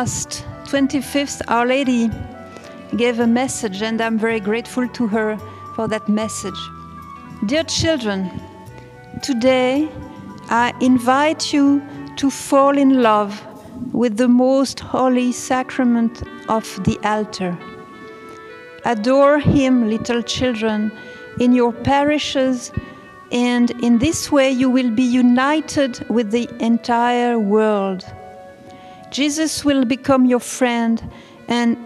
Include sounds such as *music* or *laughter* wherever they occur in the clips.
Last 25th, Our Lady gave a message, and I'm very grateful to her for that message. Dear children, today I invite you to fall in love with the most holy sacrament of the altar. Adore Him, little children, in your parishes, and in this way you will be united with the entire world. Jesus will become your friend, and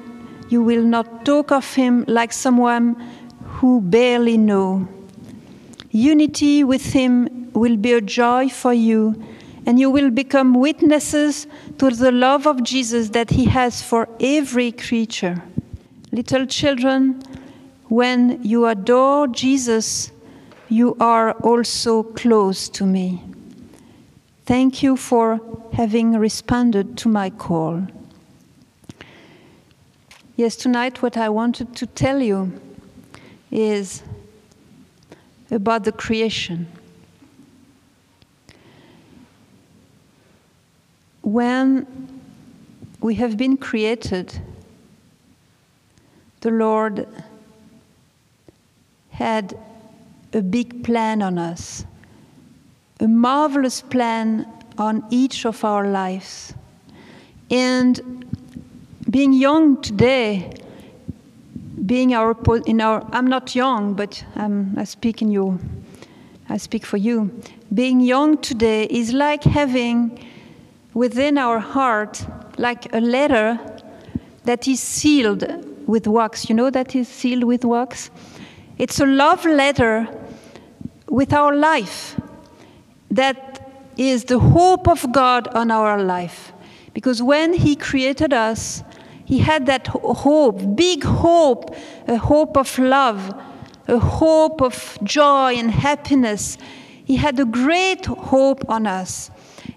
you will not talk of him like someone who barely know. Unity with him will be a joy for you, and you will become witnesses to the love of Jesus that he has for every creature. Little children, when you adore Jesus, you are also close to me. Thank you for having responded to my call. Yes, tonight what I wanted to tell you is about the creation. When we have been created, the Lord had a big plan on us a marvelous plan on each of our lives. And being young today, being our in our I'm not young, but um, I speak in you. I speak for you. Being young today is like having within our heart like a letter that is sealed with wax. You know that is sealed with wax? It's a love letter with our life that is the hope of God on our life. Because when He created us, He had that hope, big hope, a hope of love, a hope of joy and happiness. He had a great hope on us.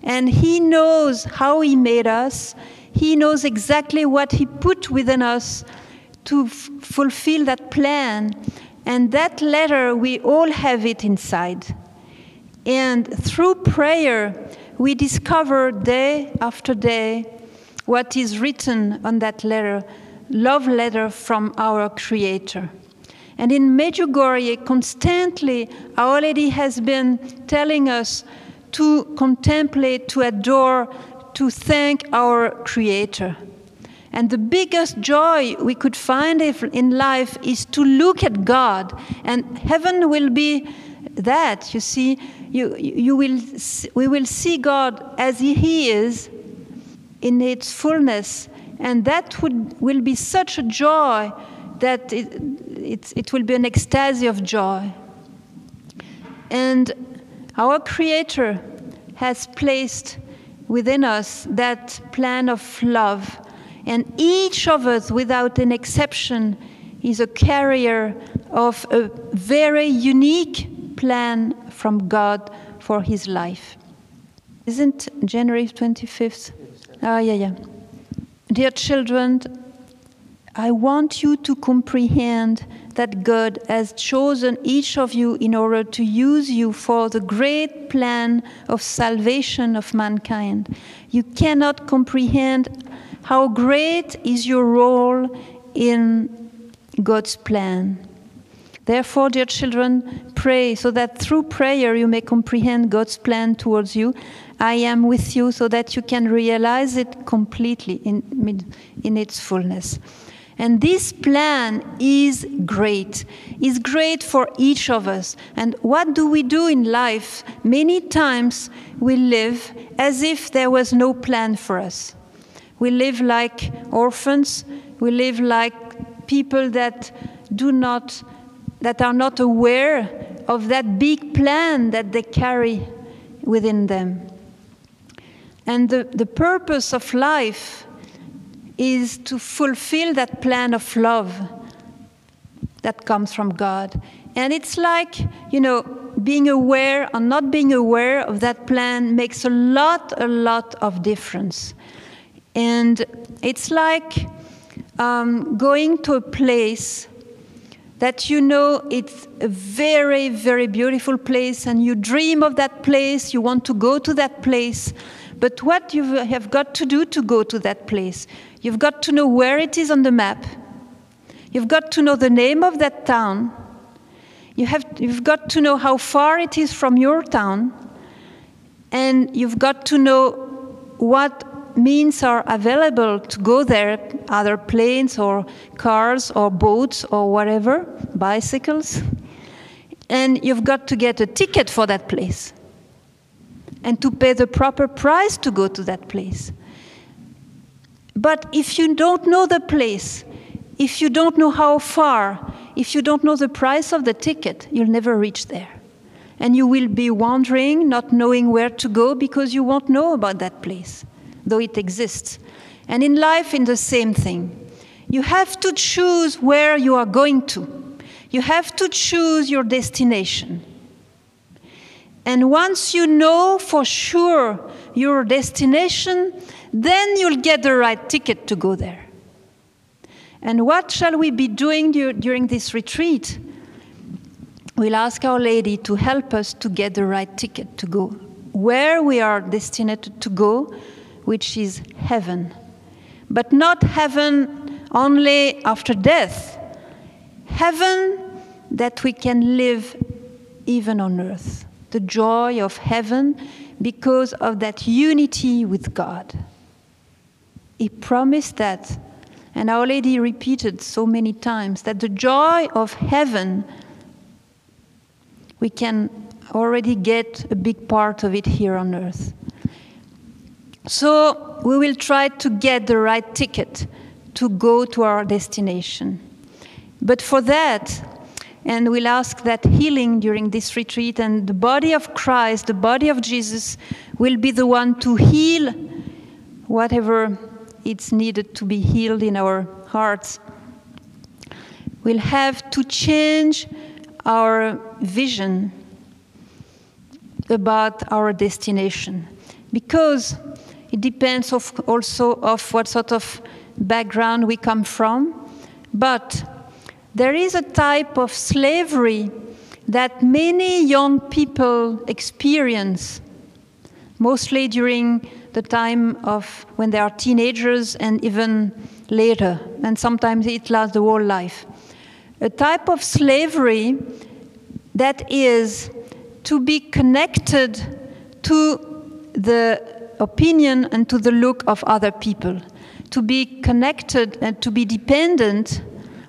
And He knows how He made us, He knows exactly what He put within us to f- fulfill that plan. And that letter, we all have it inside. And through prayer, we discover day after day what is written on that letter, love letter from our Creator. And in Medjugorje, constantly, Our Lady has been telling us to contemplate, to adore, to thank our Creator. And the biggest joy we could find in life is to look at God, and heaven will be that, you see, you, you will, we will see God as He is in its fullness, and that would, will be such a joy that it, it, it will be an ecstasy of joy. And our Creator has placed within us that plan of love, and each of us, without an exception, is a carrier of a very unique plan from God for his life. Isn't January 25th? Oh, ah, yeah, yeah. Dear children, I want you to comprehend that God has chosen each of you in order to use you for the great plan of salvation of mankind. You cannot comprehend how great is your role in God's plan. Therefore, dear children, pray so that through prayer you may comprehend God's plan towards you. I am with you so that you can realize it completely in, in its fullness. And this plan is great, is great for each of us. And what do we do in life? Many times we live as if there was no plan for us. We live like orphans, we live like people that do not that are not aware of that big plan that they carry within them. And the, the purpose of life is to fulfill that plan of love that comes from God. And it's like, you know, being aware or not being aware of that plan makes a lot, a lot of difference. And it's like um, going to a place that you know it's a very, very beautiful place and you dream of that place, you want to go to that place, But what you have got to do to go to that place, you've got to know where it is on the map. You've got to know the name of that town. You have, you've got to know how far it is from your town. And you've got to know what means are available to go there, either planes or cars or boats or whatever, bicycles. And you've got to get a ticket for that place and to pay the proper price to go to that place. But if you don't know the place, if you don't know how far, if you don't know the price of the ticket, you'll never reach there. And you will be wandering, not knowing where to go because you won't know about that place, though it exists. And in life, in the same thing. You have to choose where you are going to. You have to choose your destination. And once you know for sure your destination, then you'll get the right ticket to go there. And what shall we be doing during this retreat? We'll ask Our Lady to help us to get the right ticket to go where we are destined to go, which is heaven. But not heaven only after death, heaven that we can live even on earth. The joy of heaven because of that unity with God. He promised that and Our Lady repeated so many times that the joy of heaven, we can already get a big part of it here on earth. So we will try to get the right ticket to go to our destination. But for that, and we'll ask that healing during this retreat, and the body of Christ, the body of Jesus, will be the one to heal whatever it's needed to be healed in our hearts. We'll have to change our vision about our destination because it depends of also of what sort of background we come from but there is a type of slavery that many young people experience mostly during the time of when they are teenagers and even later, and sometimes it lasts the whole life. A type of slavery that is to be connected to the opinion and to the look of other people, to be connected and to be dependent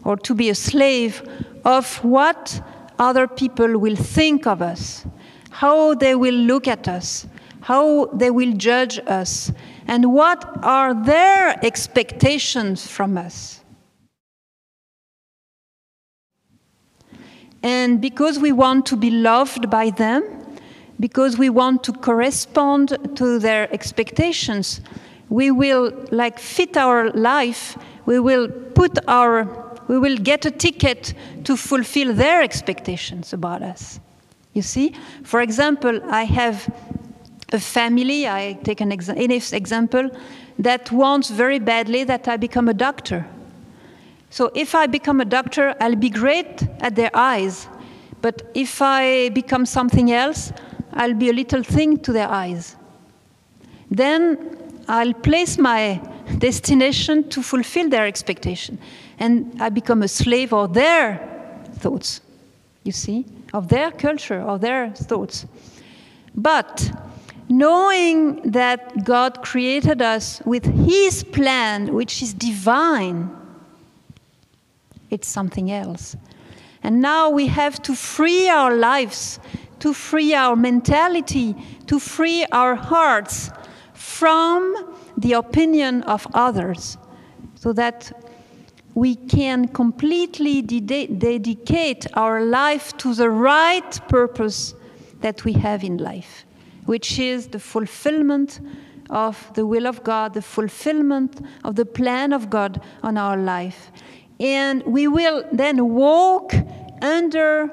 or to be a slave of what other people will think of us, how they will look at us, how they will judge us, and what are their expectations from us. And because we want to be loved by them, because we want to correspond to their expectations, we will like fit our life, we will put our, we will get a ticket to fulfill their expectations about us. You see? For example, I have a family, I take an exa example, that wants very badly that I become a doctor. So if I become a doctor, I'll be great at their eyes. But if I become something else, I'll be a little thing to their eyes. Then I'll place my destination to fulfill their expectation. And I become a slave of their thoughts, you see, of their culture, of their thoughts. But knowing that God created us with His plan, which is divine, it's something else. And now we have to free our lives, to free our mentality, to free our hearts from the opinion of others, so that we can completely de dedicate our life to the right purpose that we have in life which is the fulfillment of the will of God, the fulfillment of the plan of God on our life. And we will then walk under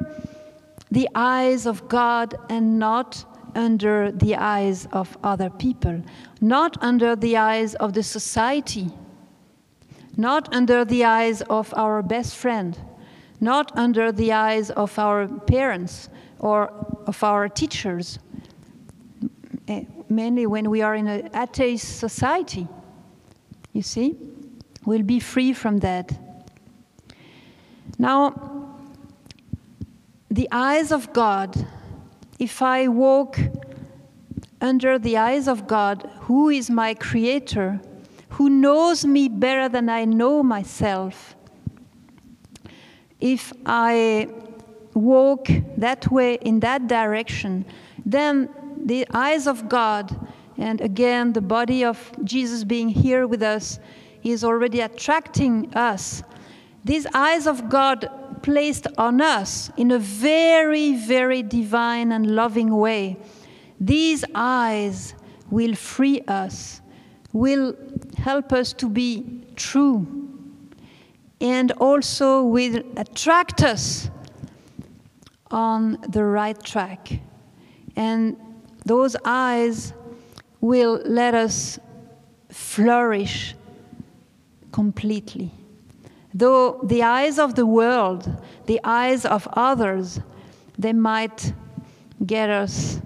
the eyes of God and not under the eyes of other people, not under the eyes of the society, not under the eyes of our best friend, not under the eyes of our parents or of our teachers, Eh, mainly when we are in an atheist society. You see? We'll be free from that. Now, the eyes of God, if I walk under the eyes of God, who is my creator, who knows me better than I know myself, if I walk that way in that direction, then the eyes of God, and again, the body of Jesus being here with us, is already attracting us. These eyes of God placed on us in a very, very divine and loving way. These eyes will free us, will help us to be true, and also will attract us on the right track. And those eyes will let us flourish completely. Though the eyes of the world, the eyes of others, they might get us,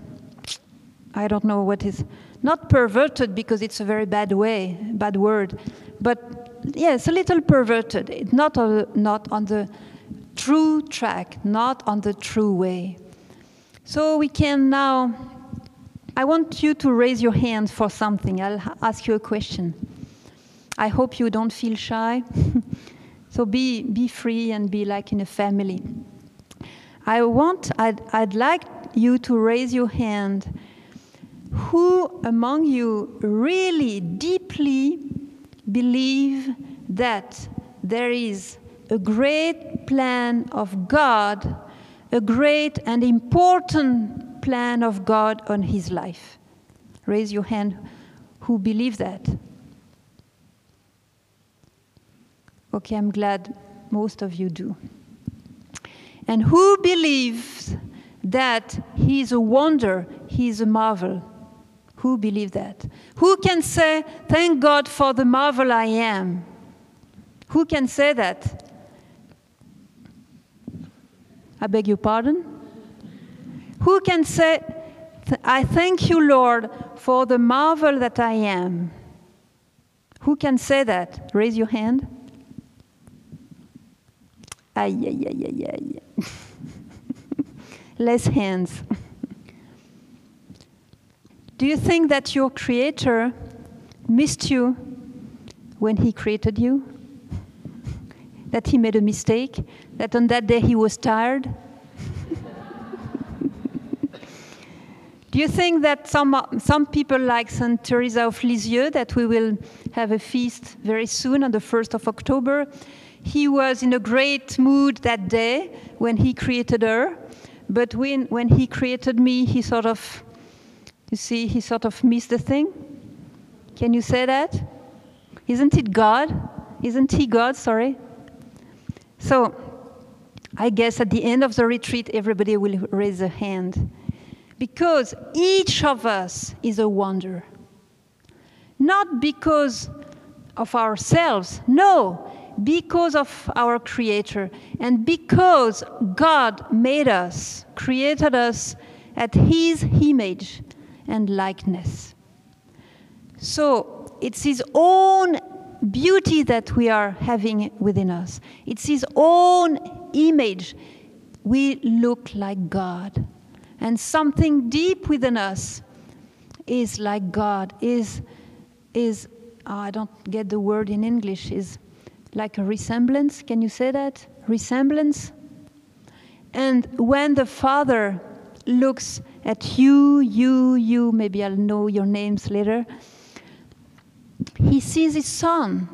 I don't know what is, not perverted because it's a very bad way, bad word, but yes, a little perverted. It's not, not on the true track, not on the true way. So we can now I want you to raise your hand for something. I'll ask you a question. I hope you don't feel shy. *laughs* so be, be free and be like in a family. I want, I'd, I'd like you to raise your hand. Who among you really deeply believe that there is a great plan of God, a great and important plan of God on his life? Raise your hand who believe that. Okay, I'm glad most of you do. And who believes that he is a wonder, he is a marvel? Who believes that? Who can say, Thank God for the marvel I am? Who can say that? I beg your pardon? Who can say, I thank you, Lord, for the marvel that I am? Who can say that? Raise your hand. Ay, ay, ay, ay, ay. *laughs* Less hands. Do you think that your Creator missed you when He created you? That He made a mistake? That on that day He was tired? *laughs* Do you think that some, some people like Saint Teresa of Lisieux, that we will have a feast very soon on the 1st of October, he was in a great mood that day when he created her, but when, when he created me, he sort of, you see, he sort of missed the thing? Can you say that? Isn't it God? Isn't he God? Sorry. So, I guess at the end of the retreat, everybody will raise a hand because each of us is a wonder. Not because of ourselves, no, because of our Creator, and because God made us, created us at His image and likeness. So it's His own beauty that we are having within us, it's His own image. We look like God and something deep within us is like God, is, is oh, I don't get the word in English, is like a resemblance. Can you say that? Resemblance? And when the Father looks at you, you, you, maybe I'll know your names later, he sees his son.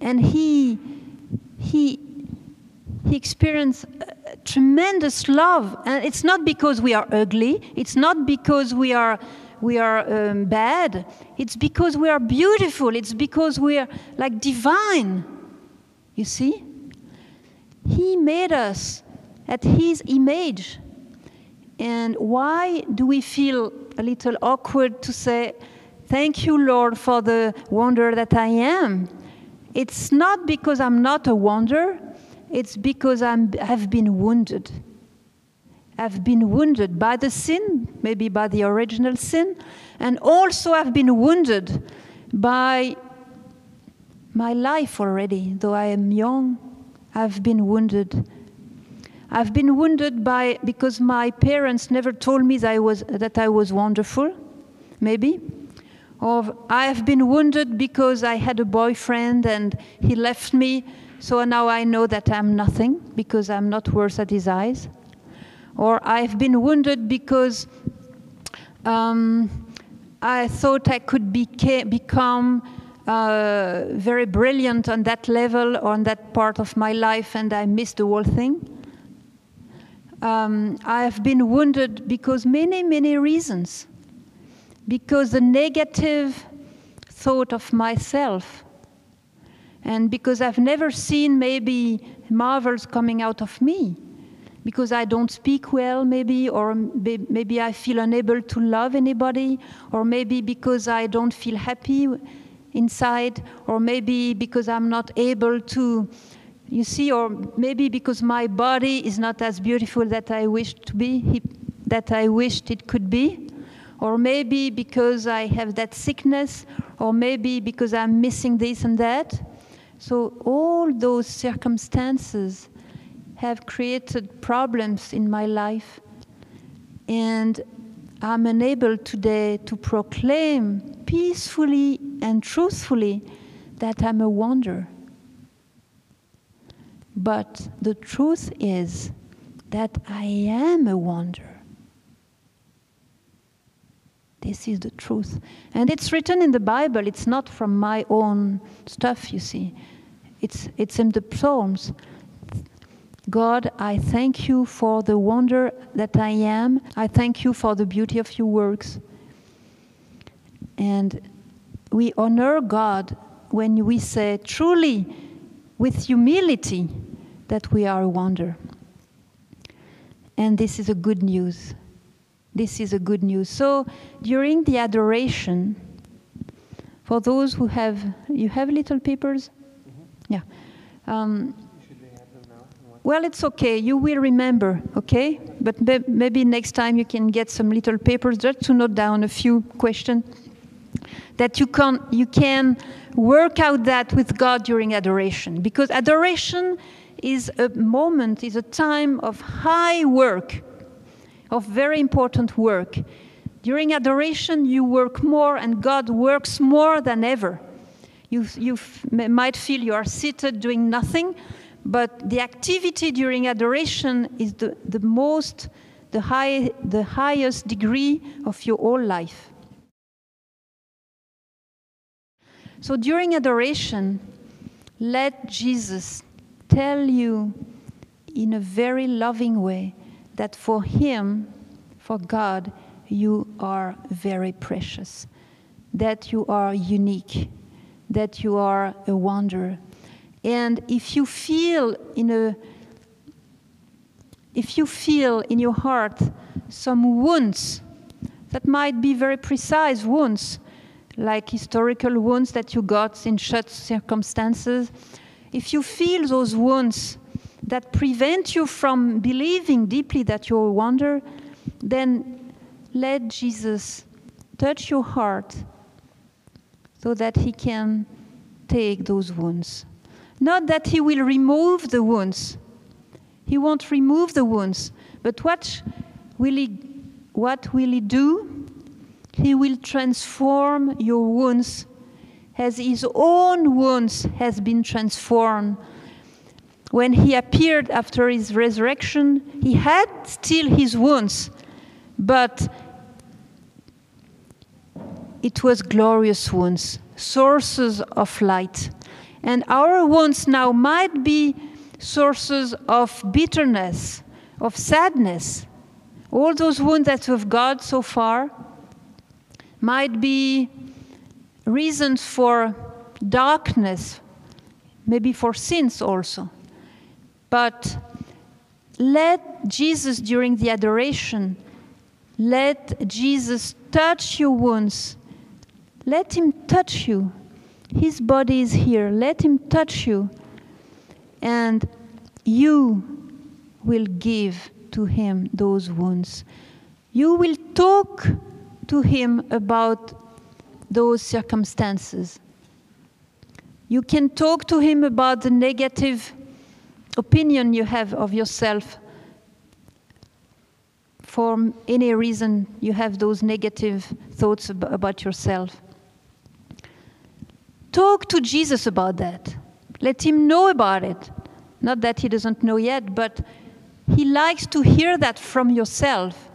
And he, he, he experiences tremendous love. And it's not because we are ugly, it's not because we are, we are um, bad, it's because we are beautiful, it's because we are like divine. You see? He made us at His image. And why do we feel a little awkward to say, Thank you, Lord, for the wonder that I am? It's not because I'm not a wonder, it's because I'm have been wounded. Have been wounded by the sin, maybe by the original sin, and also have been wounded by my life already, though I am young, I've been wounded. I've been wounded by because my parents never told me that I was, that I was wonderful, maybe. Or I have been wounded because I had a boyfriend and he left me, so now I know that I'm nothing because I'm not worth at his eyes. Or I've been wounded because um, I thought I could become uh, very brilliant on that level or on that part of my life, and I missed the whole thing. Um, I have been wounded because many, many reasons. Because the negative thought of myself, and because I've never seen maybe marvels coming out of me because I don't speak well, maybe, or maybe I feel unable to love anybody, or maybe because I don't feel happy inside, or maybe because I'm not able to, you see, or maybe because my body is not as beautiful that I wished to be, that I wished it could be, or maybe because I have that sickness, or maybe because I'm missing this and that. So all those circumstances have created problems in my life. And I'm unable today to proclaim peacefully and truthfully that I'm a wonder. But the truth is that I am a wonder. This is the truth. And it's written in the Bible, it's not from my own stuff, you see. It's, it's in the Psalms. God, I thank you for the wonder that I am. I thank you for the beauty of your works. And we honor God when we say truly, with humility, that we are a wonder. And this is a good news. This is a good news. So during the adoration, for those who have, you have little papers? Mm-hmm. Yeah. Um, well, it's okay. You will remember, okay? But maybe next time you can get some little papers just to note down a few questions that you can you can work out that with God during adoration because adoration is a moment is a time of high work of very important work during adoration you work more and God works more than ever you you might feel you are seated doing nothing but the activity during adoration is the, the most, the, high, the highest degree of your whole life. So during adoration, let Jesus tell you in a very loving way that for Him, for God, you are very precious, that you are unique, that you are a wonder, and if you feel in a if you feel in your heart some wounds that might be very precise wounds, like historical wounds that you got in such circumstances, if you feel those wounds that prevent you from believing deeply that you're a wonder, then let Jesus touch your heart so that he can take those wounds. Not that he will remove the wounds. He won't remove the wounds. But what will he, what will he do? He will transform your wounds as his own wounds has been transformed. When he appeared after his resurrection, he had still his wounds, but it was glorious wounds, sources of light. And our wounds now might be sources of bitterness, of sadness. All those wounds that we've got so far might be reasons for darkness, maybe for sins also. But let Jesus, during the adoration, let Jesus touch your wounds. Let him touch you his body is here. Let him touch you. And you will give to him those wounds. You will talk to him about those circumstances. You can talk to him about the negative opinion you have of yourself. For any reason, you have those negative thoughts about yourself. Talk to Jesus about that. Let him know about it. Not that he doesn't know yet, but he likes to hear that from yourself.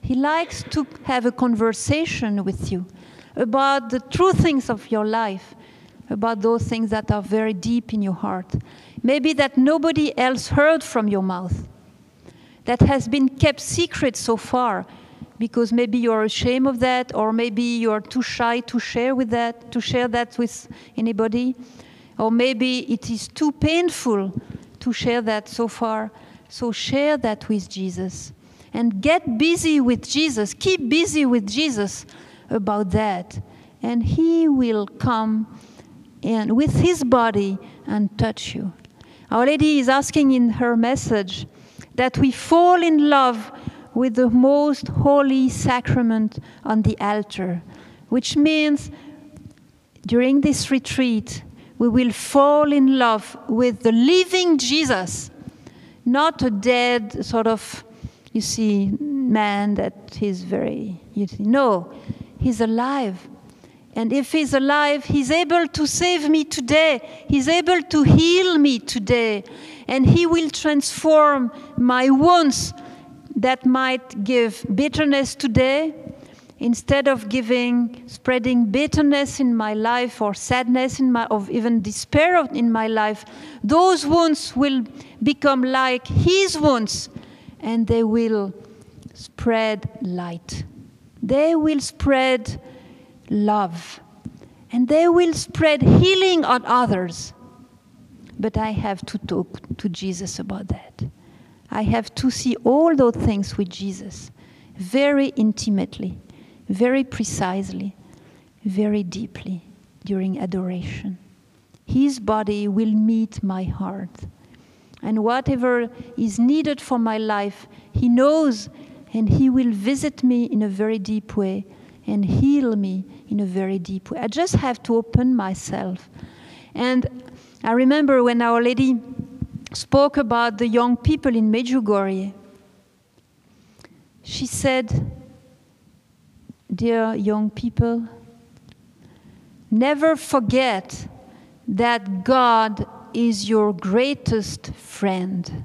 He likes to have a conversation with you about the true things of your life, about those things that are very deep in your heart. Maybe that nobody else heard from your mouth, that has been kept secret so far because maybe you're ashamed of that or maybe you're too shy to share with that to share that with anybody. Or maybe it is too painful to share that so far. So share that with jesus. And get busy with jesus. Keep busy with jesus about that. And he will come and with his body and touch you. Our lady is asking in her message that we fall in love with the most holy sacrament on the altar, which means during this retreat, we will fall in love with the living Jesus, not a dead sort of, you see, man that he's very, you see, no, he's alive. And if he's alive, he's able to save me today. He's able to heal me today. And he will transform my wounds that might give bitterness today, instead of giving, spreading bitterness in my life or sadness in my, or even despair in my life, those wounds will become like His wounds, and they will spread light. They will spread love, and they will spread healing on others. But I have to talk to Jesus about that. I have to see all those things with Jesus very intimately, very precisely, very deeply during adoration. His body will meet my heart. And whatever is needed for my life, He knows, and He will visit me in a very deep way and heal me in a very deep way. I just have to open myself. And I remember when Our Lady spoke about the young people in Medjugorje. She said, Dear young people, never forget that God is your greatest friend.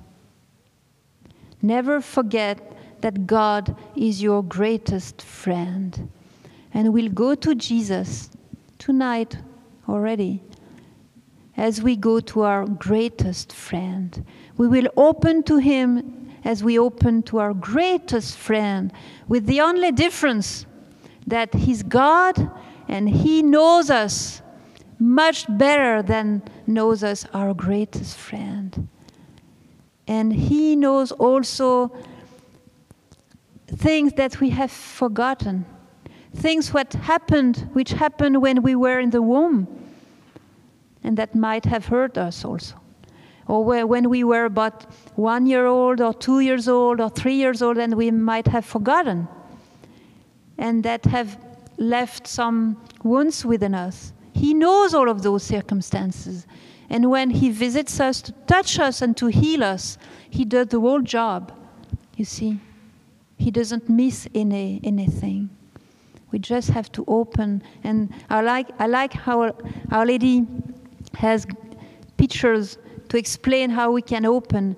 Never forget that God is your greatest friend. And we'll go to Jesus tonight already as we go to our greatest friend. We will open to him as we open to our greatest friend, with the only difference that he's God and he knows us much better than knows us our greatest friend. And he knows also things that we have forgotten, things what happened, which happened when we were in the womb and that might have hurt us also. Or when we were about one year old, or two years old, or three years old, and we might have forgotten, and that have left some wounds within us. He knows all of those circumstances. And when He visits us to touch us and to heal us, He does the whole job. You see? He doesn't miss any, anything. We just have to open. And I like, I like how Our Lady has pictures to explain how we can open.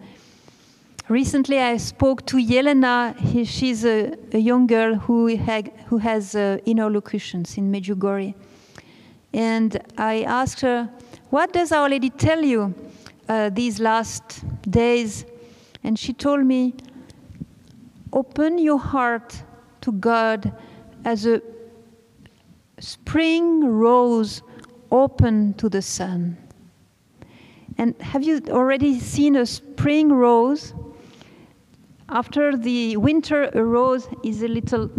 Recently, I spoke to Yelena. He, she's a, a, young girl who, had, who has uh, inner locutions in Medjugorje. And I asked her, What does Our Lady tell you uh, these last days? And she told me, Open your heart to God as a spring rose open to the sun. And have you already seen a spring rose? After the winter, a rose is a little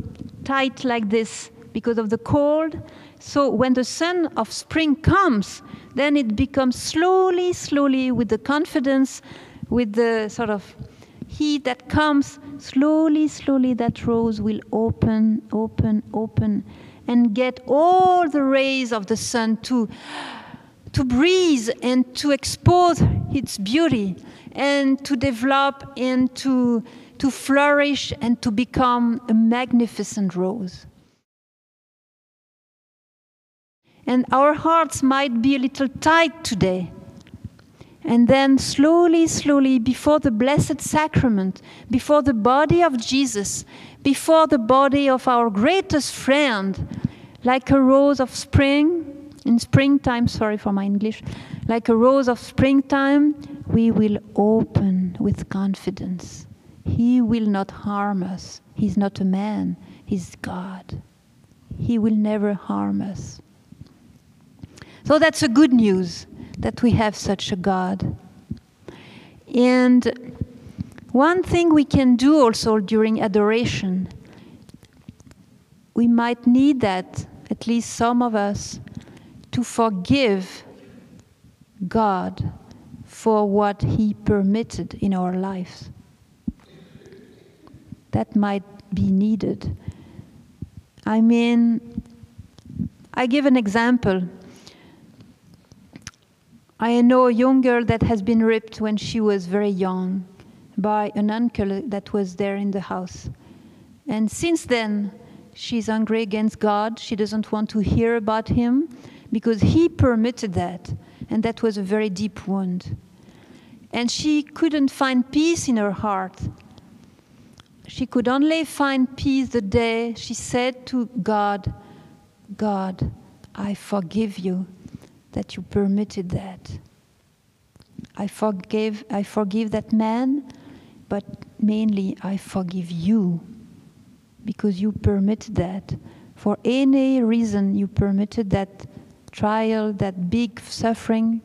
tight like this because of the cold. So when the sun of spring comes, then it becomes slowly, slowly, with the confidence, with the sort of heat that comes, slowly, slowly that rose will open, open, open, and get all the rays of the sun to, to breathe and to expose its beauty and to develop and to, to flourish and to become a magnificent rose. And our hearts might be a little tight today. And then, slowly, slowly, before the Blessed Sacrament, before the body of Jesus, before the body of our greatest friend, like a rose of spring, in springtime, sorry for my English, like a rose of springtime, we will open with confidence. He will not harm us. He's not a man, He's God. He will never harm us. So that's a good news that we have such a God. And one thing we can do also during adoration, we might need that, at least some of us, to forgive God for what He permitted in our lives. That might be needed. I mean, I give an example. I know a young girl that has been raped when she was very young by an uncle that was there in the house. And since then, she's angry against God. She doesn't want to hear about him because he permitted that. And that was a very deep wound. And she couldn't find peace in her heart. She could only find peace the day she said to God, God, I forgive you that you permitted that. I forgive, I forgive that man, but mainly I forgive you because you permitted that. For any reason, you permitted that trial, that big suffering.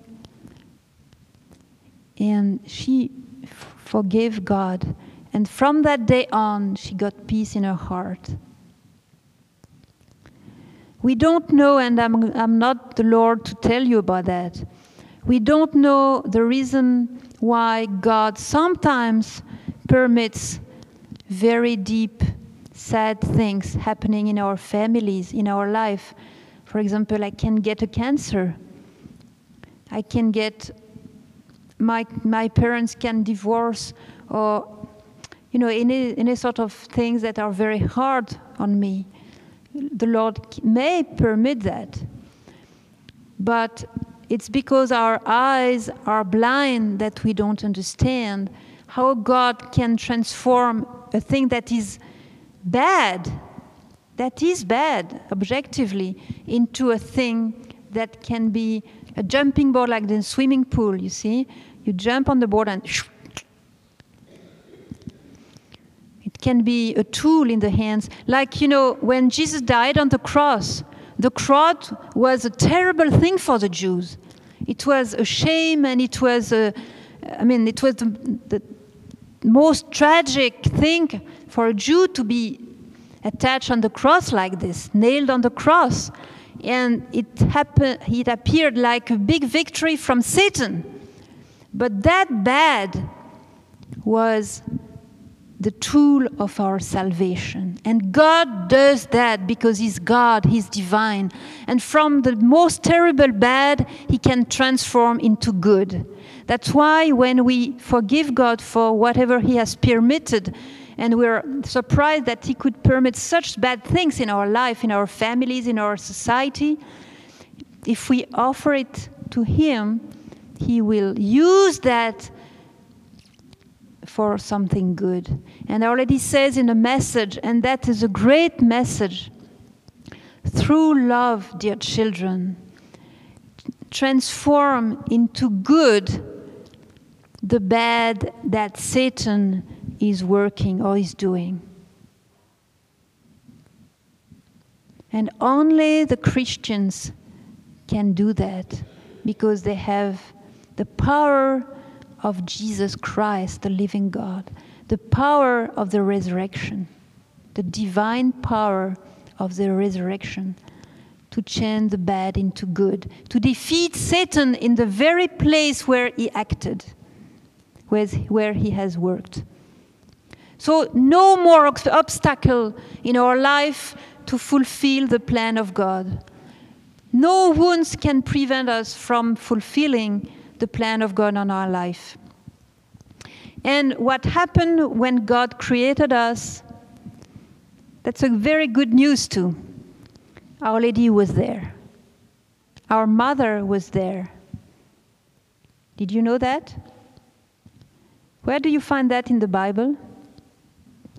And she f- forgave God. And from that day on, she got peace in her heart. We don't know, and I'm, I'm not the Lord to tell you about that. We don't know the reason why God sometimes permits very deep, sad things happening in our families, in our life. For example, I can get a cancer. I can get, my, my parents can divorce, or, you know, any, any sort of things that are very hard on me the Lord may permit that. But it's because our eyes are blind that we don't understand how God can transform a thing that is bad, that is bad objectively, into a thing that can be a jumping board like the swimming pool, you see? You jump on the board and it can be a tool in the hands. Like, you know, when Jesus died on the cross, the cross was a terrible thing for the Jews. It was a shame and it was, a, I mean, it was the, the most tragic thing for a Jew to be attached on the cross like this, nailed on the cross. And it, happened, it appeared like a big victory from Satan. But that bad was the tool of our salvation. And God does that because He's God, He's divine. And from the most terrible bad, He can transform into good. That's why when we forgive God for whatever He has permitted, and we're surprised that He could permit such bad things in our life, in our families, in our society, if we offer it to Him, He will use that for something good. And Our Lady says in a message, and that is a great message. Through love, dear children, transform into good the bad that Satan is working or is doing. And only the Christians can do that because they have the power of Jesus Christ, the living God, the power of the resurrection, the divine power of the resurrection to change the bad into good, to defeat Satan in the very place where he acted, where he has worked. So, no more obstacle in our life to fulfill the plan of God. No wounds can prevent us from fulfilling the plan of God on our life. And what happened when God created us, that's a very good news too. Our Lady was there. Our mother was there. Did you know that? Where do you find that in the Bible?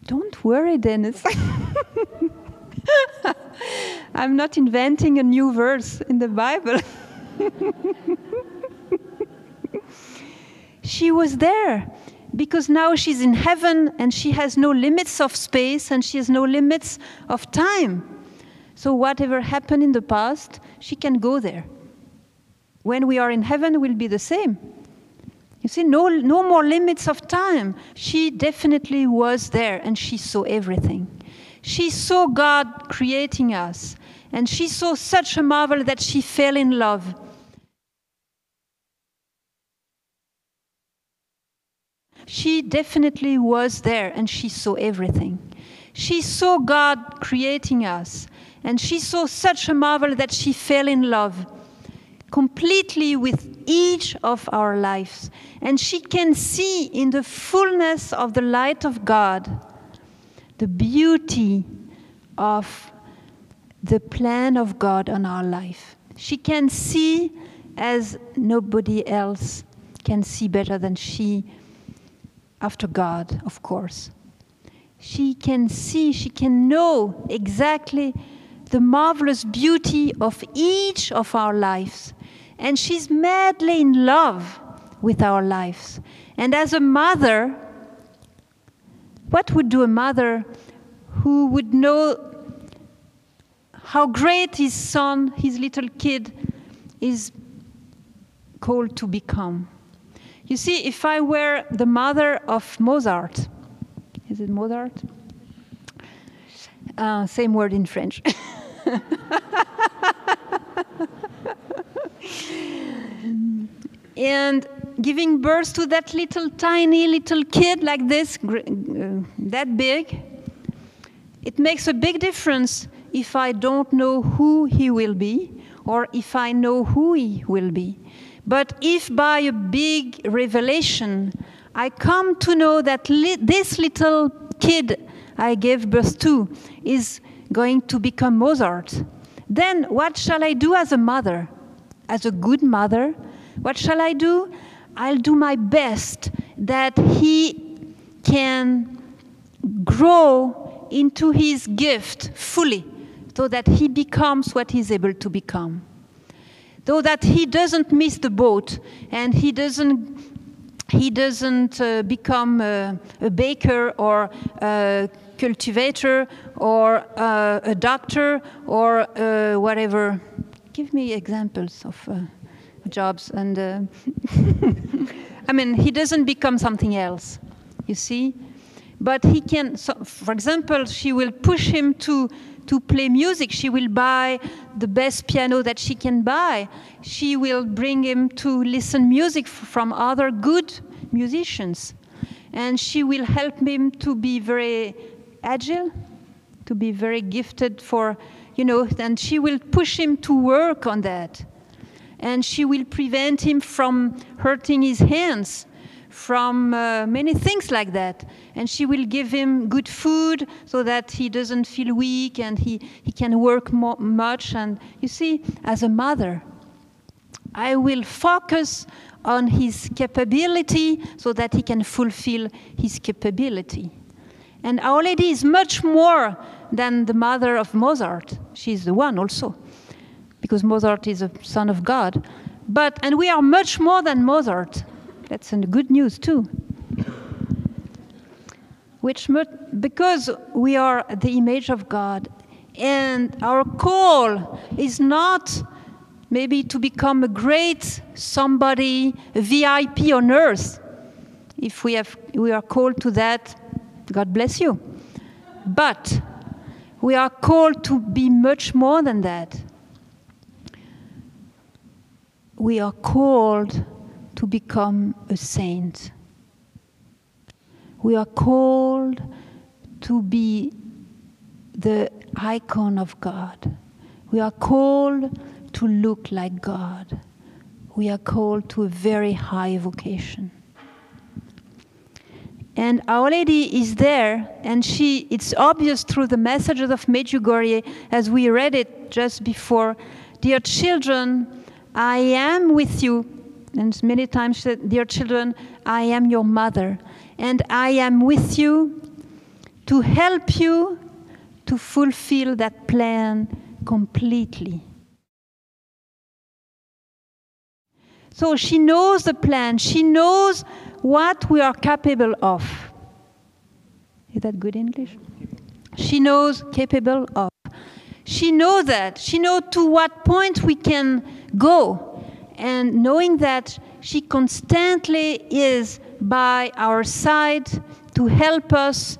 Don't worry, Dennis. *laughs* I'm not inventing a new verse in the Bible. *laughs* she was there because now she's in heaven and she has no limits of space and she has no limits of time. So, whatever happened in the past, she can go there. When we are in heaven, it will be the same. You see, no, no more limits of time. She definitely was there and she saw everything. She saw God creating us and she saw such a marvel that she fell in love. She definitely was there and she saw everything. She saw God creating us and she saw such a marvel that she fell in love completely with each of our lives. And she can see in the fullness of the light of God the beauty of the plan of God on our life. She can see as nobody else can see better than she, after God, of course. She can see, she can know exactly the marvelous beauty of each of our lives. And she's madly in love with our lives. And as a mother, what would do a mother who would know how great his son, his little kid, is called to become? You see, if I were the mother of Mozart, is it Mozart? Uh, same word in French. *laughs* and giving birth to that little tiny little kid like this, uh, that big, it makes a big difference if I don't know who he will be or if I know who he will be. But if by a big revelation I come to know that li this little kid I gave birth to is going to become Mozart, then what shall I do as a mother? As a good mother, what shall I do? I'll do my best that he can grow into his gift fully so that he becomes what he's able to become. So that he doesn't miss the boat and he doesn't he doesn't uh, become a, a, baker or a cultivator or uh, a doctor or uh, whatever. Give me examples of uh, jobs and uh, *laughs* I mean he doesn't become something else you see but he can so for example she will push him to to play music. She will buy the best piano that she can buy. She will bring him to listen music from other good musicians. And she will help him to be very agile to be very gifted for you know and she will push him to work on that. And she will prevent him from hurting his hands, from uh, many things like that. And she will give him good food so that he doesn't feel weak and he, he can work much. And you see, as a mother, I will focus on his capability so that he can fulfill his capability. And Our Lady is much more than the mother of Mozart. She's the one also because Mozart is a son of God. But, and we are much more than Mozart. That's good news too. Which, because we are the image of God, and our call is not maybe to become a great somebody, a VIP on earth. If we, have, we are called to that, God bless you. But we are called to be much more than that we are called to become a saint. We are called to be the icon of God. We are called to look like God. We are called to a very high vocation. And Our Lady is there, and she, it's obvious through the messages of Medjugorje as we read it just before. Dear children, I am with you. And many times, said, Dear children, I am your mother, and I am with you to help you to fulfill that plan completely. So she knows the plan, she knows what we are capable of. Is that good English? She knows capable of. She knows that. She knows to what point we can go. And knowing that she constantly is by our side to help us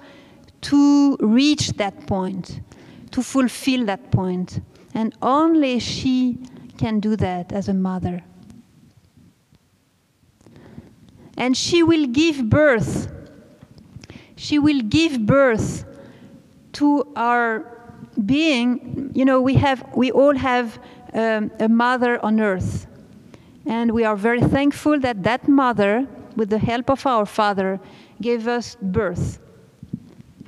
to reach that point, to fulfill that point. And only she can do that as a mother. And she will give birth. She will give birth to our being. You know, we, have, we all have um, a mother on earth. And we are very thankful that that mother, with the help of our Father, gave us birth.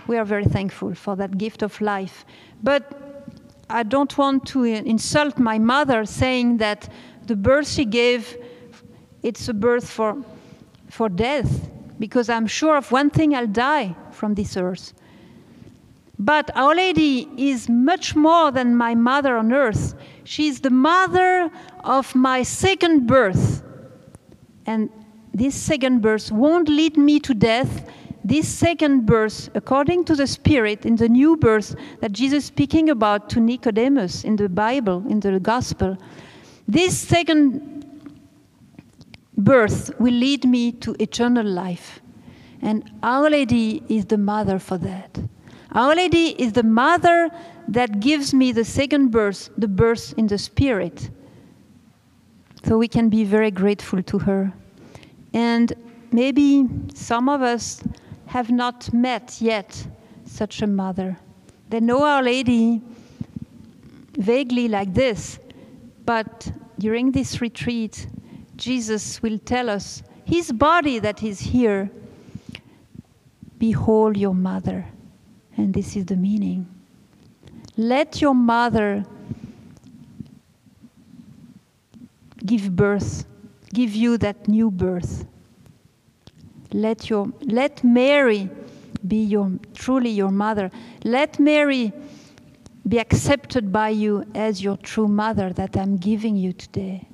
We are very thankful for that gift of life. But I don't want to insult my mother saying that the birth she gave, it's a birth for, for death, because I'm sure of one thing I'll die from this earth. But Our Lady is much more than my mother on earth. She's the mother of my second birth. And this second birth won't lead me to death, this second birth, according to the Spirit, in the new birth that Jesus is speaking about to Nicodemus in the Bible, in the Gospel, this second birth will lead me to eternal life. And Our Lady is the mother for that. Our Lady is the mother that gives me the second birth, the birth in the Spirit. So we can be very grateful to her. And maybe some of us have not met yet such a mother. They know Our Lady vaguely like this, but during this retreat, Jesus will tell us, His body that is here, behold your mother. And this is the meaning. Let your mother give birth, give you that new birth. Let, your, let Mary be your, truly your mother. Let Mary be accepted by you as your true mother that I'm giving you today.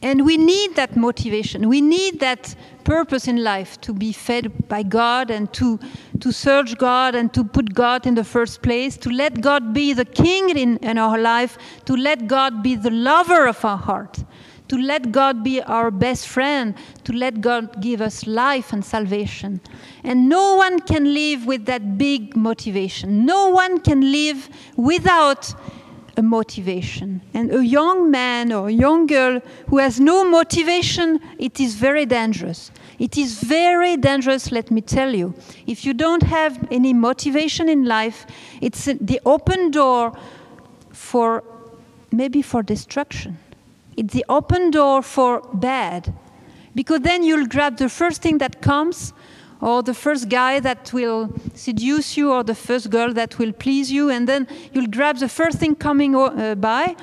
And we need that motivation. We need that purpose in life to be fed by God and to, to search God and to put God in the first place, to let God be the king in, in our life, to let God be the lover of our heart to let God be our best friend, to let God give us life and salvation. And no one can live with that big motivation. No one can live without a motivation. And a young man or a young girl who has no motivation, it is very dangerous. It is very dangerous, let me tell you. If you don't have any motivation in life, it's the open door for maybe for destruction. It's the open door for bad. Because then you'll grab the first thing that comes, or the first guy that will seduce you, or the first girl that will please you, and then you'll grab the first thing coming uh, by,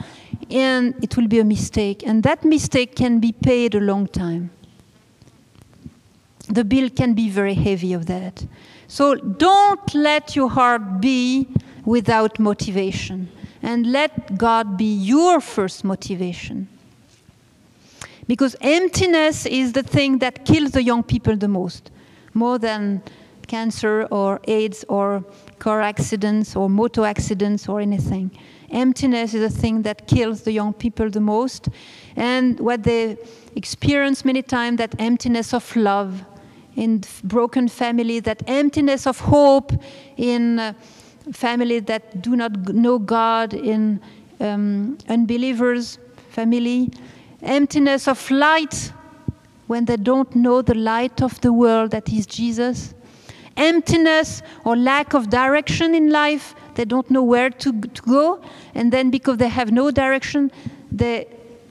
and it will be a mistake. And that mistake can be paid a long time. The bill can be very heavy of that. So don't let your heart be without motivation, and let God be your first motivation. Because emptiness is the thing that kills the young people the most, more than cancer or AIDS or car accidents or motor accidents or anything. Emptiness is a thing that kills the young people the most. And what they experience many times, that emptiness of love in broken family, that emptiness of hope in uh, families that do not know God, in um, unbelievers' family, emptiness of light when they don't know the light of the world that is Jesus. Emptiness or lack of direction in life, they don't know where to, to go. And then, because they have no direction, they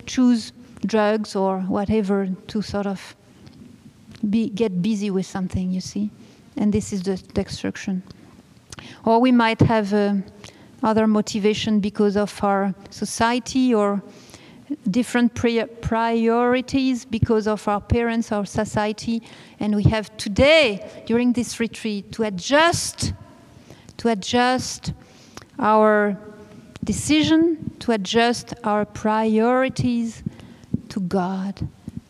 choose drugs or whatever to sort of be, get busy with something, you see. And this is the destruction. Or we might have uh, other motivation because of our society or different pri- priorities because of our parents, our society, and we have today, during this retreat, to adjust, to adjust our decision, to adjust our priorities to God,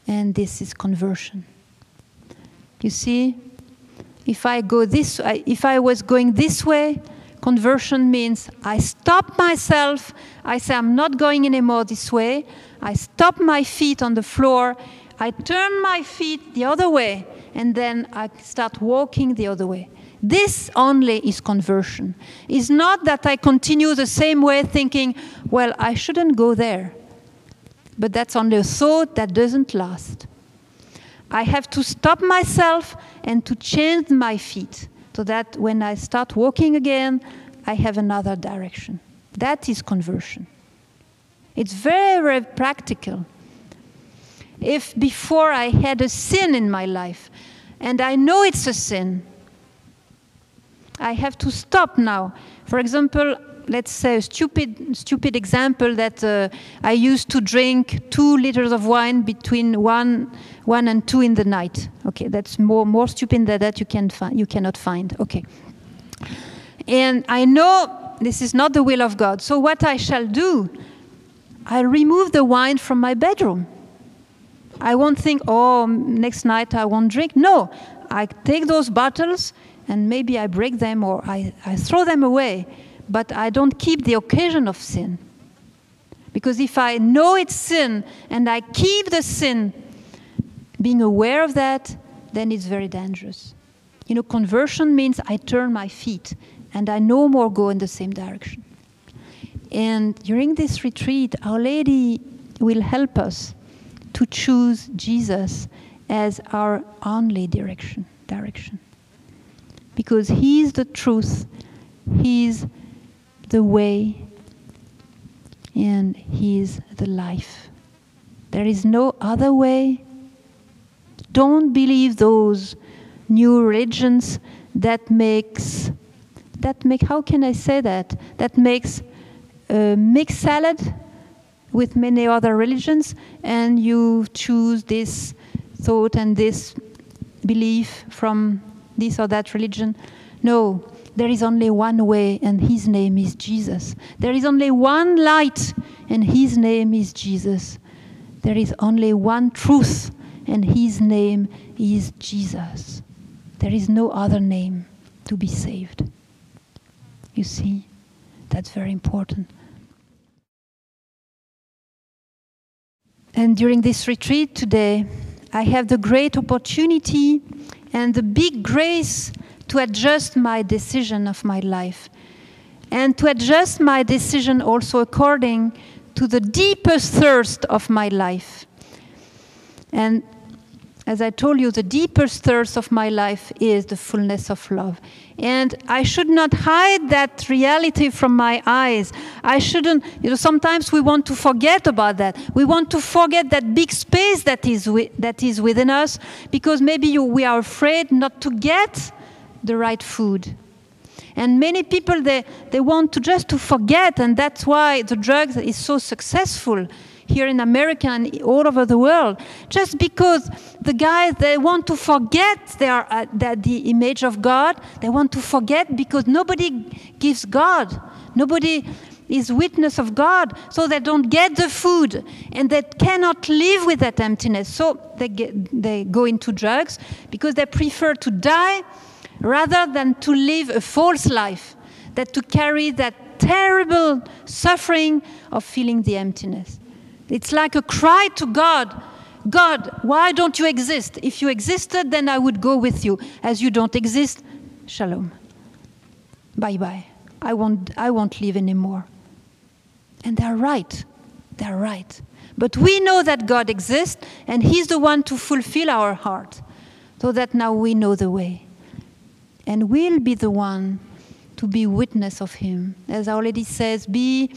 and this is conversion. You see, if I go this, if I was going this way, conversion means I stop myself. I say I'm not going anymore this way. I stop my feet on the floor. I turn my feet the other way, and then I start walking the other way. This only is conversion. It's not that I continue the same way thinking, well, I shouldn't go there. But that's only a thought that doesn't last. I have to stop myself and to change my feet so that when I start walking again, I have another direction. That is conversion. It's very, very practical. If before I had a sin in my life and I know it's a sin, I have to stop now. For example, let's say a stupid, stupid example that uh, I used to drink two liters of wine between one, one and two in the night. Okay, that's more, more stupid than that you, can find, you cannot find. Okay. And I know this is not the will of God. So what I shall do, I'll remove the wine from my bedroom. I won't think, oh, next night I won't drink. No, I take those bottles and maybe I break them or I, I throw them away but I don't keep the occasion of sin. Because if I know it's sin and I keep the sin, being aware of that, then it's very dangerous. You know, conversion means I turn my feet and I no more go in the same direction. And during this retreat, Our Lady will help us to choose Jesus as our only direction. Direction, because He's the truth. He's the way and He is the life. There is no other way. Don't believe those new religions that makes that make how can I say that that makes a mixed salad with many other religions and you choose this thought and this belief from this or that religion. No, there is only one way, and his name is Jesus. There is only one light, and his name is Jesus. There is only one truth, and his name is Jesus. There is no other name to be saved. You see, that's very important. And during this retreat today, I have the great opportunity and the big grace to adjust my decision of my life and to adjust my decision also according to the deepest thirst of my life. And as I told you, the deepest thirst of my life is the fullness of love. And I should not hide that reality from my eyes. I shouldn't, you know, sometimes we want to forget about that. We want to forget that big space that is, that is within us because maybe you, we are afraid not to get the right food. And many people, they, they want to just to forget, and that's why the drugs is so successful here in America and all over the world. Just because the guys, they want to forget their, uh, that the image of God. They want to forget because nobody gives God. Nobody is witness of God, so they don't get the food and they cannot live with that emptiness. So they, get, they go into drugs because they prefer to die rather than to live a false life, that to carry that terrible suffering of feeling the emptiness. It's like a cry to God God, why don't you exist? If you existed, then I would go with you. As you don't exist, shalom. Bye bye. I won't, I won't live anymore. And they're right. they're right. But we know that God exists and He's the one to fulfill our heart, so that now we know the way. And we'll be the one to be witness of Him. As our lady says, be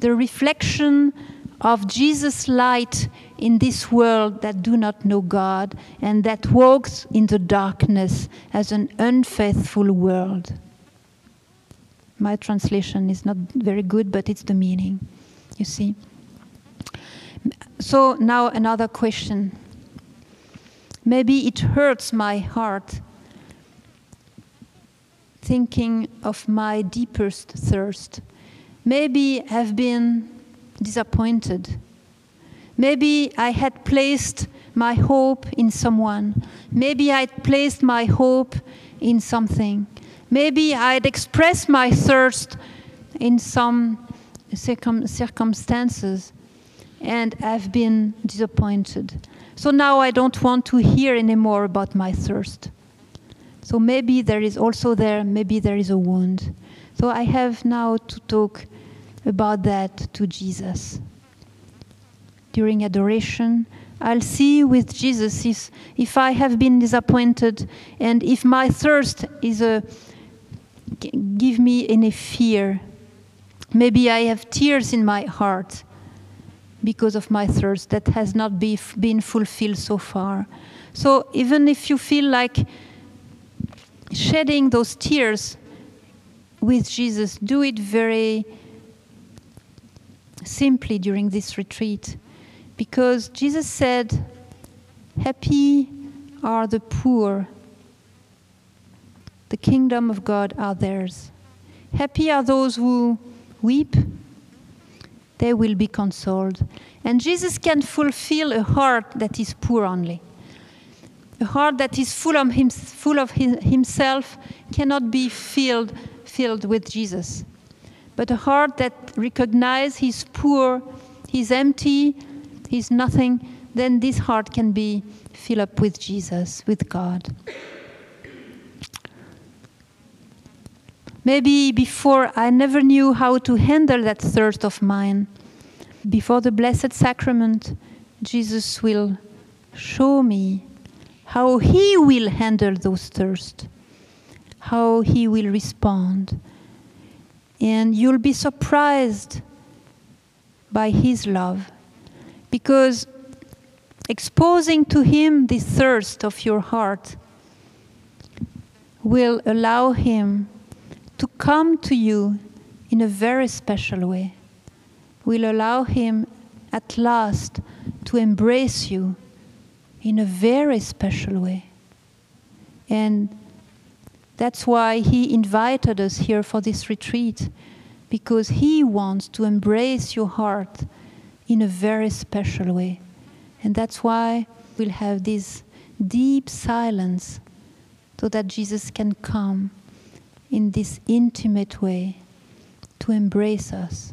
the reflection of Jesus' light in this world that do not know God and that walks in the darkness as an unfaithful world. My translation is not very good, but it's the meaning, you see. So now another question. Maybe it hurts my heart thinking of my deepest thirst. Maybe I've been disappointed. Maybe I had placed my hope in someone. Maybe I'd placed my hope in something. Maybe I'd expressed my thirst in some circum circumstances and I've been disappointed. So now I don't want to hear anymore about my thirst. So maybe there is also there, maybe there is a wound. So I have now to talk about that to Jesus. During adoration, I'll see with Jesus if, if I have been disappointed and if my thirst is a give me any fear. Maybe I have tears in my heart because of my thirst that has not be, been fulfilled so far. So even if you feel like shedding those tears with Jesus, do it very simply during this retreat. Because Jesus said, Happy are the poor, the kingdom of God are theirs. Happy are those who weep, they will be consoled. And Jesus can fulfill a heart that is poor only. A heart that is full of, him, full of himself cannot be filled, filled with Jesus. But a heart that recognizes he's poor, he's empty, he's nothing, then this heart can be filled up with Jesus, with God. Maybe before I never knew how to handle that thirst of mine. Before the Blessed Sacrament, Jesus will show me how He will handle those thirsts, how He will respond. And you'll be surprised by His love. Because exposing to Him the thirst of your heart will allow Him to come to you in a very special way, will allow Him at last to embrace you in a very special way. And that's why He invited us here for this retreat, because He wants to embrace your heart in a very special way. And that's why we'll have this deep silence so that Jesus can come in this intimate way to embrace us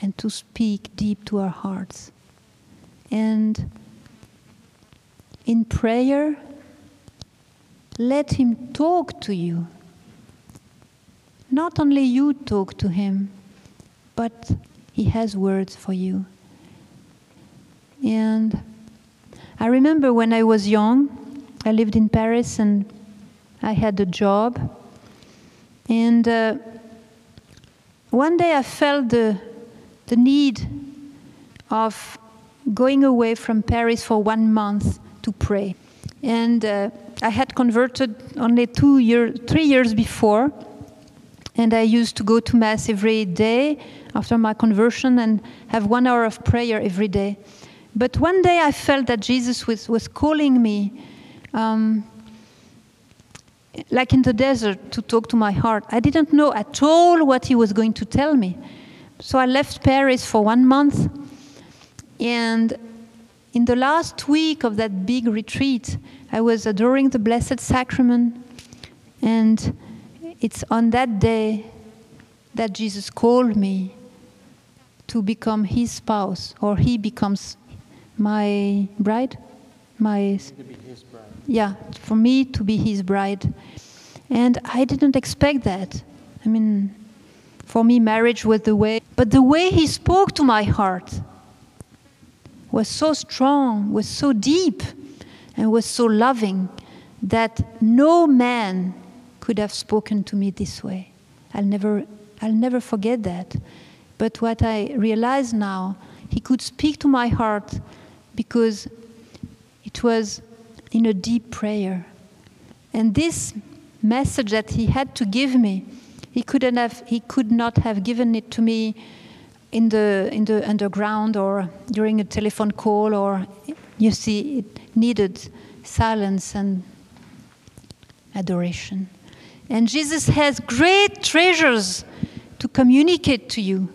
and to speak deep to our hearts. And in prayer, let Him talk to you. Not only you talk to Him, but He has words for you. And I remember when I was young, I lived in Paris and I had a job and uh, one day I felt the, the need of going away from Paris for one month to pray. And uh, I had converted only two years, three years before, and I used to go to Mass every day after my conversion and have one hour of prayer every day. But one day I felt that Jesus was, was calling me um, like in the desert, to talk to my heart. I didn't know at all what he was going to tell me. So I left Paris for one month. And in the last week of that big retreat, I was adoring the Blessed Sacrament. And it's on that day that Jesus called me to become his spouse, or he becomes my bride. My yeah, for me to be his bride. And I didn't expect that. I mean, for me, marriage was the way. But the way he spoke to my heart, was so strong, was so deep, and was so loving that no man could have spoken to me this way. I'll never, I'll never forget that. But what I realize now, he could speak to my heart because it was in a deep prayer. And this message that he had to give me, he couldn't have, he could not have given it to me in the in the underground or during a telephone call or you see it needed silence and adoration. And Jesus has great treasures to communicate to you.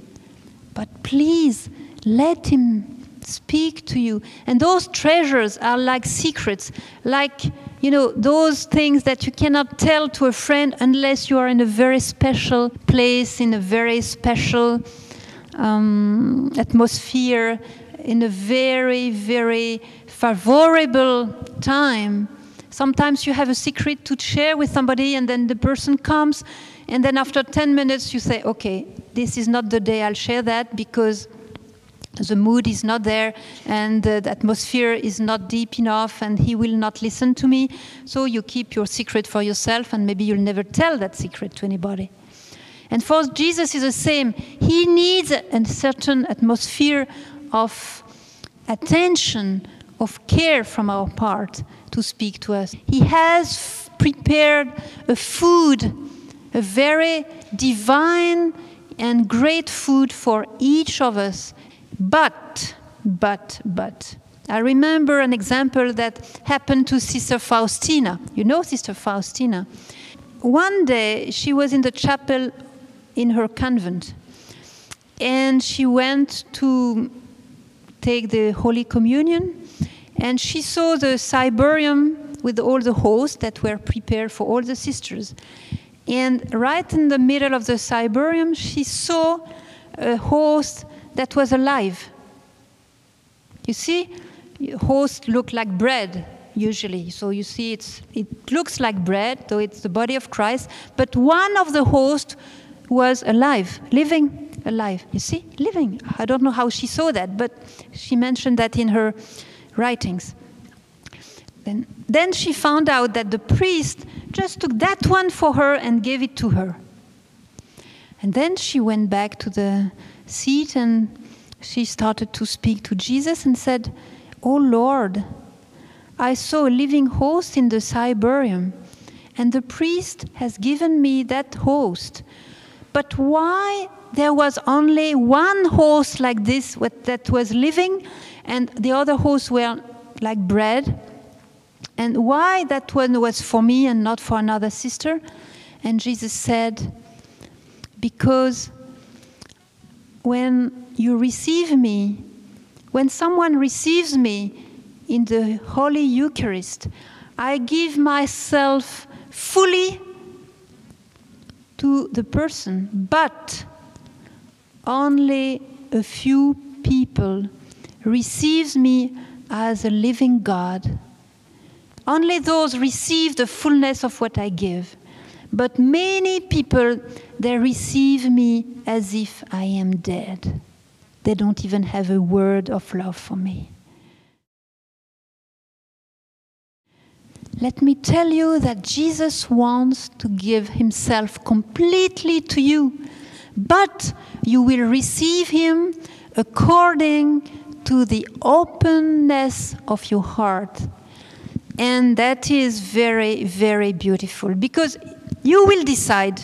But please let him speak to you. And those treasures are like secrets, like, you know, those things that you cannot tell to a friend unless you are in a very special place, in a very special um, atmosphere, in a very, very favorable time. Sometimes you have a secret to share with somebody, and then the person comes, and then after 10 minutes, you say, Okay, this is not the day I'll share that because the mood is not there and the atmosphere is not deep enough and he will not listen to me. So you keep your secret for yourself and maybe you'll never tell that secret to anybody. And for Jesus is the same. He needs a certain atmosphere of attention, of care from our part to speak to us. He has prepared a food, a very divine and great food for each of us but, but, but. I remember an example that happened to Sister Faustina. You know Sister Faustina. One day she was in the chapel in her convent and she went to take the Holy Communion and she saw the ciborium with all the hosts that were prepared for all the sisters. And right in the middle of the ciborium, she saw a host that was alive. You see, hosts look like bread usually. So you see, it looks like bread, though it's the body of Christ. But one of the hosts was alive, living, alive. You see, living. I don't know how she saw that, but she mentioned that in her writings. Then, then she found out that the priest just took that one for her and gave it to her. And then she went back to the seat and she started to speak to Jesus and said, Oh Lord, I saw a living host in the ciborium, and the priest has given me that host. But why there was only one host like this that was living, and the other hosts were like bread? And why that one was for me and not for another sister? And Jesus said, Because when you receive me, when someone receives me in the Holy Eucharist, I give myself fully to the person, but only a few people receives me as a living God. Only those receive the fullness of what I give. But many people, they receive me as if I am dead. They don't even have a word of love for me. Let me tell you that Jesus wants to give himself completely to you, but you will receive him according to the openness of your heart. And that is very, very beautiful because you will decide.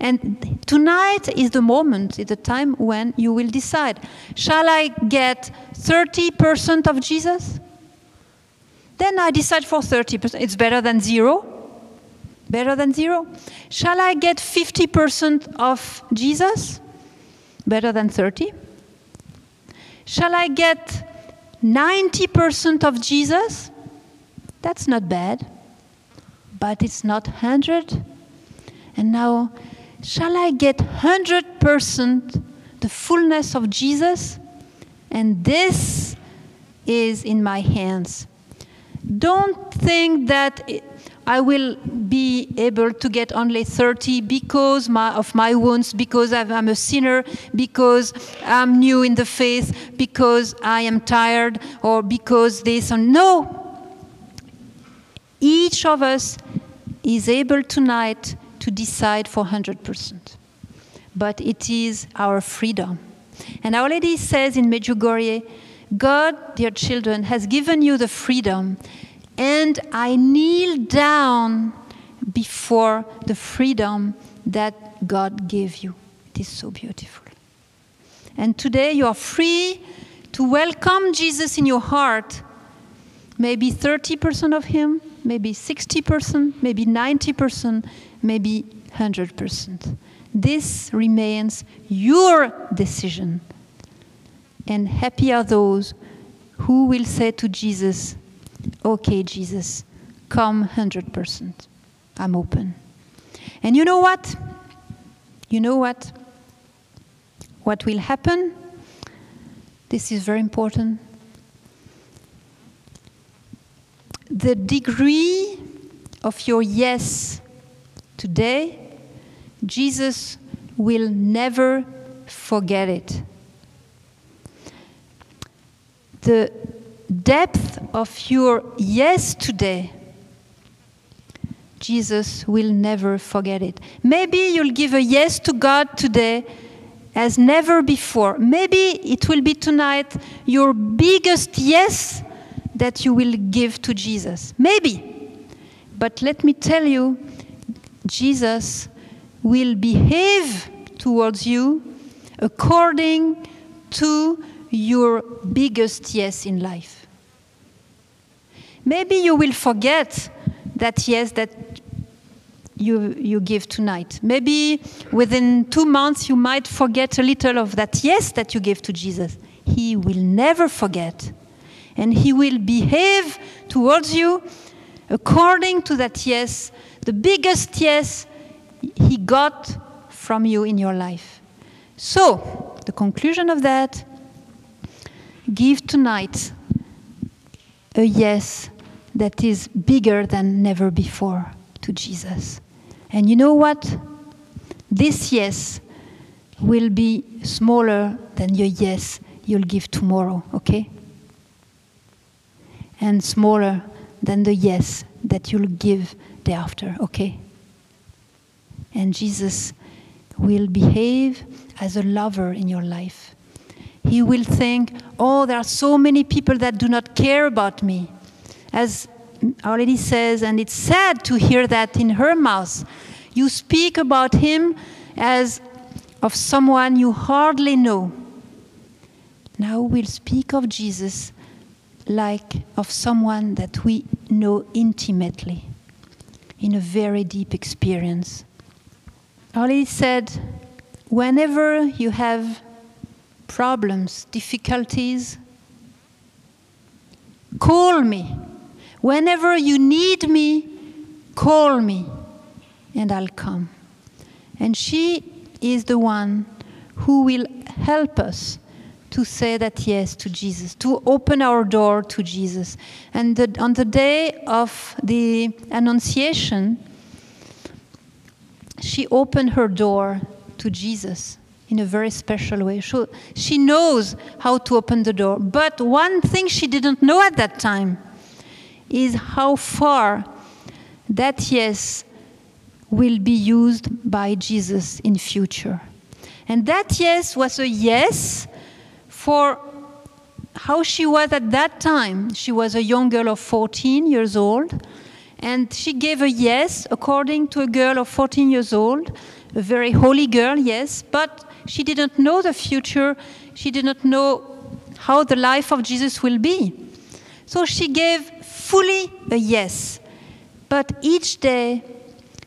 And tonight is the moment, is the time when you will decide. Shall I get 30% of Jesus? Then I decide for 30%. It's better than zero. Better than zero. Shall I get 50% of Jesus? Better than 30. Shall I get 90% of Jesus? That's not bad. But it's not 100 and now, shall I get 100% the fullness of Jesus? And this is in my hands. Don't think that I will be able to get only 30 because my, of my wounds, because I'm a sinner, because I'm new in the faith, because I am tired, or because this. Or no. Each of us is able tonight to decide for 100%. But it is our freedom. And Our Lady says in Medjugorje, God, dear children, has given you the freedom, and I kneel down before the freedom that God gave you. It is so beautiful. And today you are free to welcome Jesus in your heart. Maybe 30% of Him, maybe 60%, maybe 90%, maybe 100%. This remains your decision. And happy are those who will say to Jesus, Okay, Jesus, come 100%. I'm open. And you know what? You know what? What will happen? This is very important. The degree of your yes today, Jesus will never forget it the depth of your yes today, Jesus will never forget it. Maybe you'll give a yes to God today as never before. Maybe it will be tonight your biggest yes that you will give to Jesus. Maybe. But let me tell you, Jesus will behave towards you according to your biggest yes in life. Maybe you will forget that yes that you, you give tonight. Maybe within two months you might forget a little of that yes that you gave to Jesus. He will never forget. And he will behave towards you according to that yes, the biggest yes he got from you in your life. So, the conclusion of that give tonight a yes that is bigger than never before to Jesus. And you know what? This yes will be smaller than your yes you'll give tomorrow, okay? And smaller than the yes that you'll give thereafter, okay? And Jesus will behave as a lover in your life. He will think, oh, there are so many people that do not care about me. As Our Lady says, and it's sad to hear that in her mouth. You speak about him as of someone you hardly know. Now we'll speak of Jesus like of someone that we know intimately, in a very deep experience. Our Lady said, whenever you have problems, difficulties, call me. Whenever you need me, call me and I'll come. And she is the one who will help us to say that yes to Jesus, to open our door to Jesus. And the, on the day of the Annunciation, she opened her door to Jesus in a very special way. She, she knows how to open the door. But one thing she didn't know at that time is how far that yes will be used by Jesus in future. And that yes was a yes for how she was at that time. She was a young girl of 14 years old, and she gave a yes according to a girl of 14 years old, a very holy girl, yes, but she didn't know the future. She didn't know how the life of Jesus will be. So she gave fully a yes. But each day,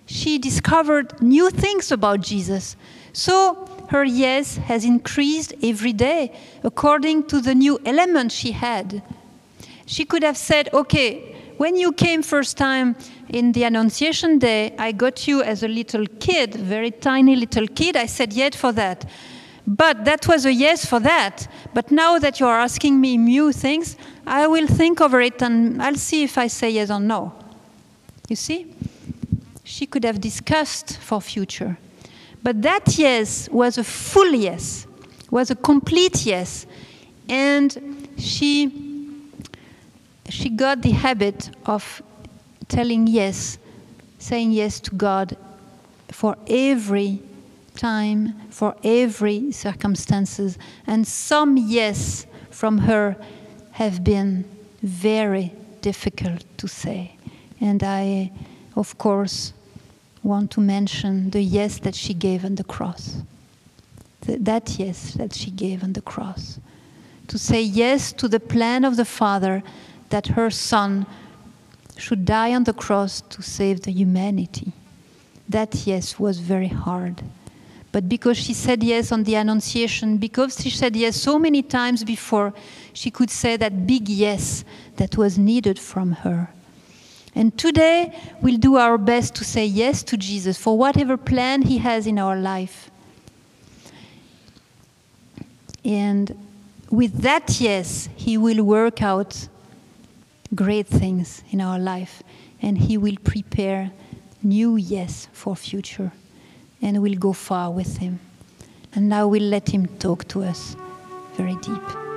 she discovered new things about Jesus. So her yes has increased every day according to the new element she had. She could have said, okay, when you came first time in the Annunciation Day, I got you as a little kid, very tiny little kid. I said yes for that. But that was a yes for that. But now that you are asking me new things, I will think over it and I'll see if I say yes or no. You see? She could have discussed for future. But that yes was a full yes, was a complete yes. And she, she got the habit of telling yes, saying yes to God for every time, for every circumstances. And some yes from her have been very difficult to say. And I, of course, want to mention the yes that she gave on the cross. That yes that she gave on the cross. To say yes to the plan of the Father that her Son should die on the cross to save the humanity. That yes was very hard. But because she said yes on the Annunciation, because she said yes so many times before, she could say that big yes that was needed from her. And today, we'll do our best to say yes to Jesus for whatever plan He has in our life. And with that yes, He will work out great things in our life, and He will prepare new yes for future, and we'll go far with Him. And now we'll let Him talk to us very deep.